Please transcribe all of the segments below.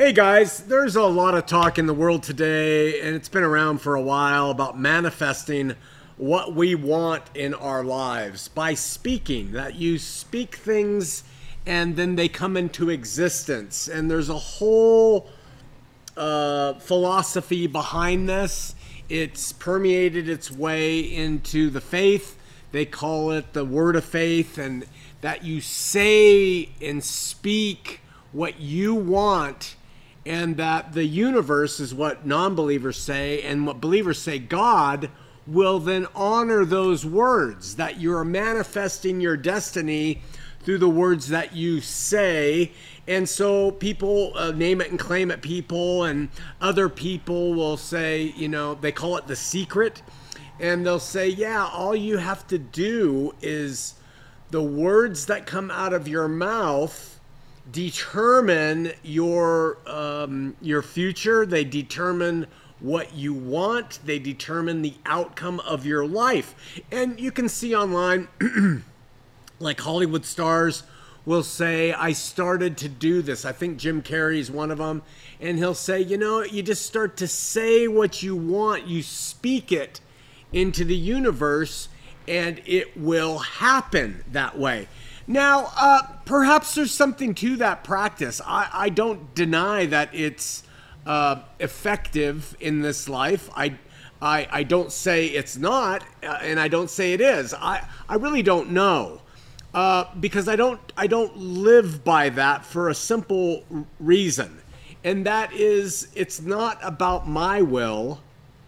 Hey guys, there's a lot of talk in the world today, and it's been around for a while about manifesting what we want in our lives by speaking. That you speak things and then they come into existence. And there's a whole uh, philosophy behind this. It's permeated its way into the faith. They call it the word of faith, and that you say and speak what you want and that the universe is what non believers say, and what believers say, God will then honor those words, that you're manifesting your destiny through the words that you say. And so people uh, name it and claim it, people, and other people will say, you know, they call it the secret. And they'll say, yeah, all you have to do is the words that come out of your mouth determine your um, your future. They determine what you want. They determine the outcome of your life. And you can see online, like Hollywood stars will say, I started to do this. I think Jim Carrey is one of them. And he'll say, you know, you just start to say what you want, you speak it into the universe, and it will happen that way. Now, uh, perhaps there's something to that practice. I, I don't deny that it's uh, effective in this life. I, I, I don't say it's not, uh, and I don't say it is. I, I really don't know. Uh, because I don't I don't live by that for a simple reason, and that is it's not about my will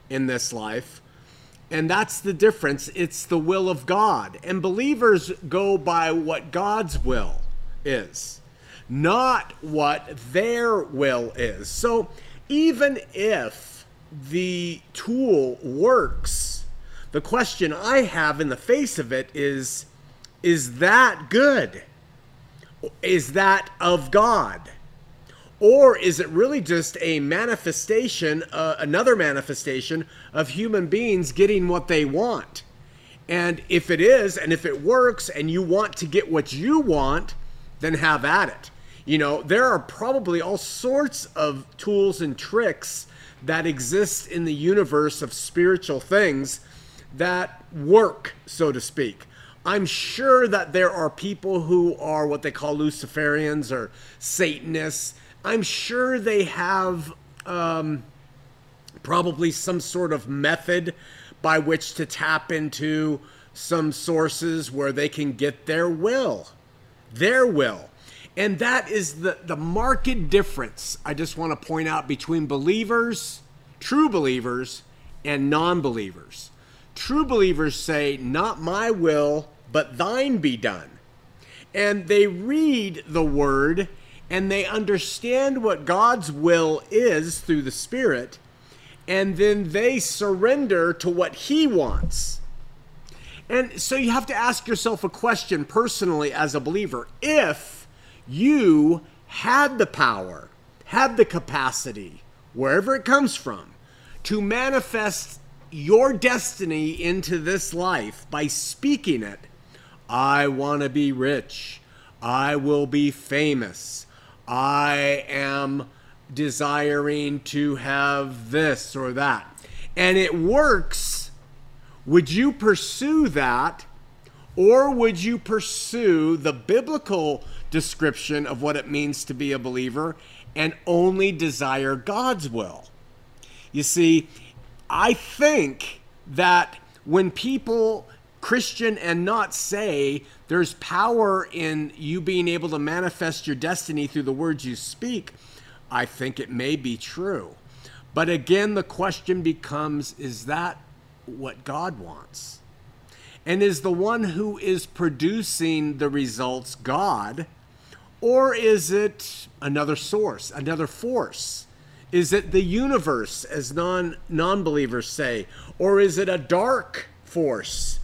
in this life. And that's the difference. It's the will of God. And believers go by what God's will is, not what their will is. So even if the tool works, the question I have in the face of it is is that good? Is that of God? Or is it really just a manifestation, uh, another manifestation of human beings getting what they want? And if it is, and if it works, and you want to get what you want, then have at it. You know, there are probably all sorts of tools and tricks that exist in the universe of spiritual things that work, so to speak. I'm sure that there are people who are what they call Luciferians or Satanists I'm sure they have um, probably some sort of method by which to tap into some sources where they can get their will, their will. And that is the, the marked difference, I just want to point out, between believers, true believers, and non believers. True believers say, Not my will, but thine be done. And they read the word and they understand what God's will is through the Spirit, and then they surrender to what He wants. And so you have to ask yourself a question personally as a believer. If you had the power, had the capacity, wherever it comes from, to manifest your destiny into this life by speaking it, I want to be rich. I will be famous. I am desiring to have this or that. And it works. Would you pursue that? Or would you pursue the biblical description of what it means to be a believer and only desire God's will? You see, I think that when people Christian and not say there's power in you being able to manifest your destiny through the words you speak, I think it may be true. But again, the question becomes is that what God wants? And is the one who is producing the results God? Or is it another source, another force? Is it the universe, as non believers say? Or is it a dark force?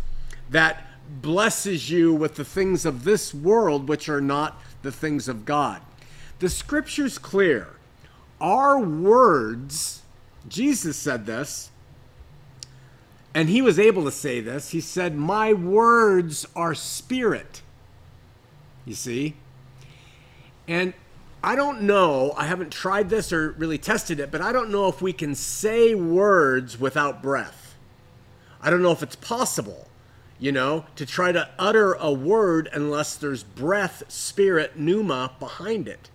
That blesses you with the things of this world, which are not the things of God. The scripture's clear. Our words, Jesus said this, and he was able to say this. He said, My words are spirit. You see? And I don't know, I haven't tried this or really tested it, but I don't know if we can say words without breath. I don't know if it's possible, you know, to try to utter a word unless there's breath, spirit, pneuma behind it.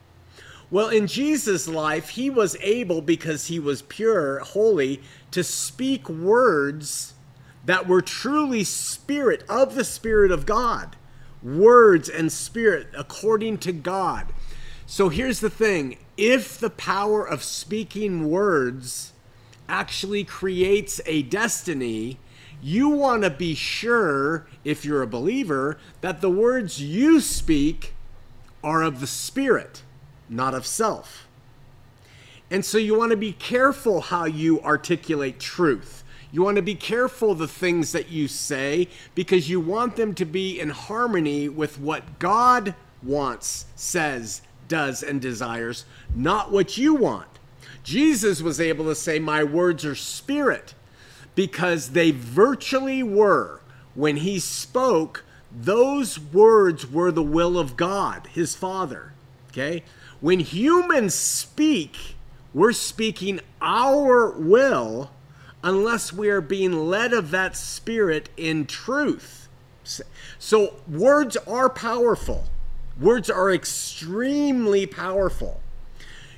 Well, in Jesus' life, he was able, because he was pure, holy, to speak words that were truly spirit of the Spirit of God. Words and spirit according to God. So here's the thing if the power of speaking words actually creates a destiny, you want to be sure, if you're a believer, that the words you speak are of the Spirit not of self. And so you want to be careful how you articulate truth. You want to be careful the things that you say because you want them to be in harmony with what God wants, says, does, and desires, not what you want. Jesus was able to say, My words are spirit, because they virtually were. When he spoke, those words were the will of God, his Father. Okay? When humans speak, we're speaking our will unless we are being led of that spirit in truth. So, words are powerful. Words are extremely powerful.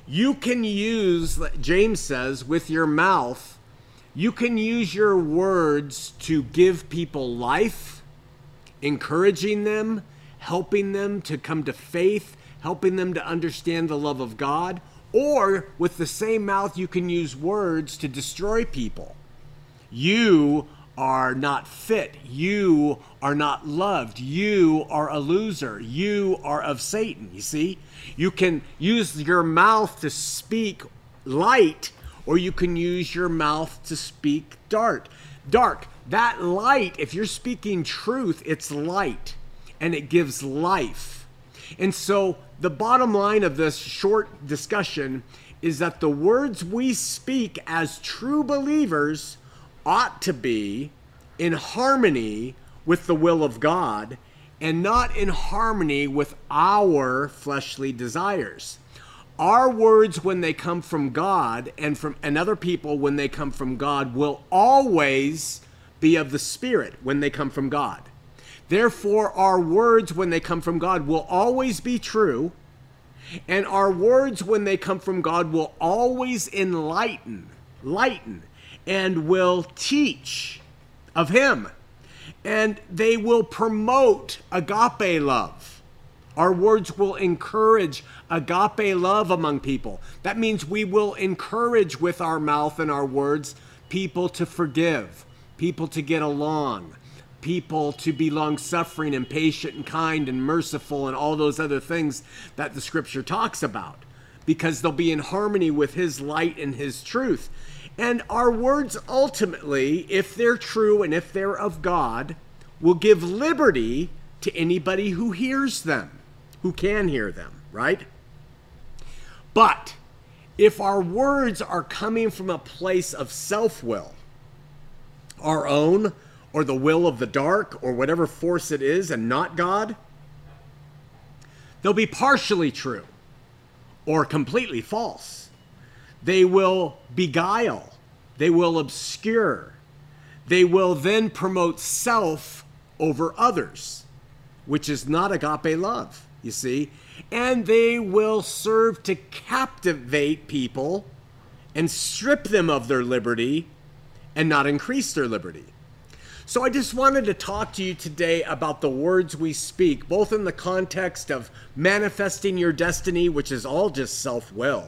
You can use, James says, with your mouth, you can use your words to give people life, encouraging them, helping them to come to faith, helping them to understand the love of God, or with the same mouth, you can use words to destroy people. You are not fit. You are not loved. You are a loser. You are of Satan. You see? You can use your mouth to speak light, or you can use your mouth to speak dark. Dark. That light, if you're speaking truth, it's light and it gives life. And so the bottom line of this short discussion is that the words we speak as true believers ought to be in harmony with the will of God and not in harmony with our fleshly desires. Our words, when they come from God and from and other people when they come from God, will always be of the Spirit when they come from God. Therefore, our words, when they come from God, will always be true. And our words, when they come from God, will always enlighten, lighten, and will teach of Him. And they will promote agape love. Our words will encourage agape love among people. That means we will encourage with our mouth and our words people to forgive, people to get along, people to be long suffering and patient and kind and merciful and all those other things that the scripture talks about because they'll be in harmony with his light and his truth. And our words ultimately, if they're true and if they're of God, will give liberty to anybody who hears them, who can hear them, right? But if our words are coming from a place of self will, our own, or the will of the dark or whatever force it is and not God, they'll be partially true or completely false. They will beguile, they will obscure, they will then promote self over others, which is not agape love, you see. And they will serve to captivate people and strip them of their liberty and not increase their liberty. So I just wanted to talk to you today about the words we speak, both in the context of manifesting your destiny, which is all just self will.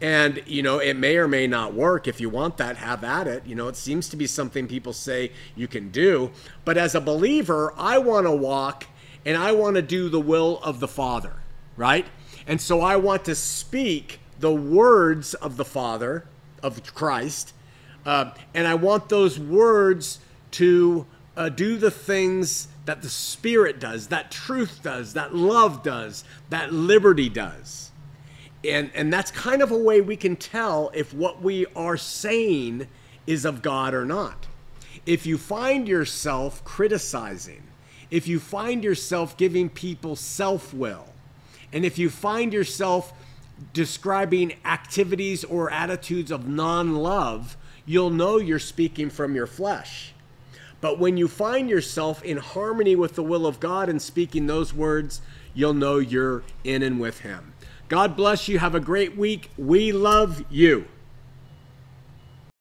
And, you know, it may or may not work. If you want that, have at it. You know, it seems to be something people say you can do. But as a believer, I want to walk and I want to do the will of the Father, right? And so I want to speak the words of the Father, of Christ. Uh, and I want those words to uh, do the things that the Spirit does, that truth does, that love does, that liberty does. And, and that's kind of a way we can tell if what we are saying is of God or not. If you find yourself criticizing, if you find yourself giving people self will, And if you find yourself describing activities or attitudes of non love, you'll know you're speaking from your flesh. But when you find yourself in harmony with the will of God and speaking those words, you'll know you're in and with Him. God bless you. Have a great week. We love you.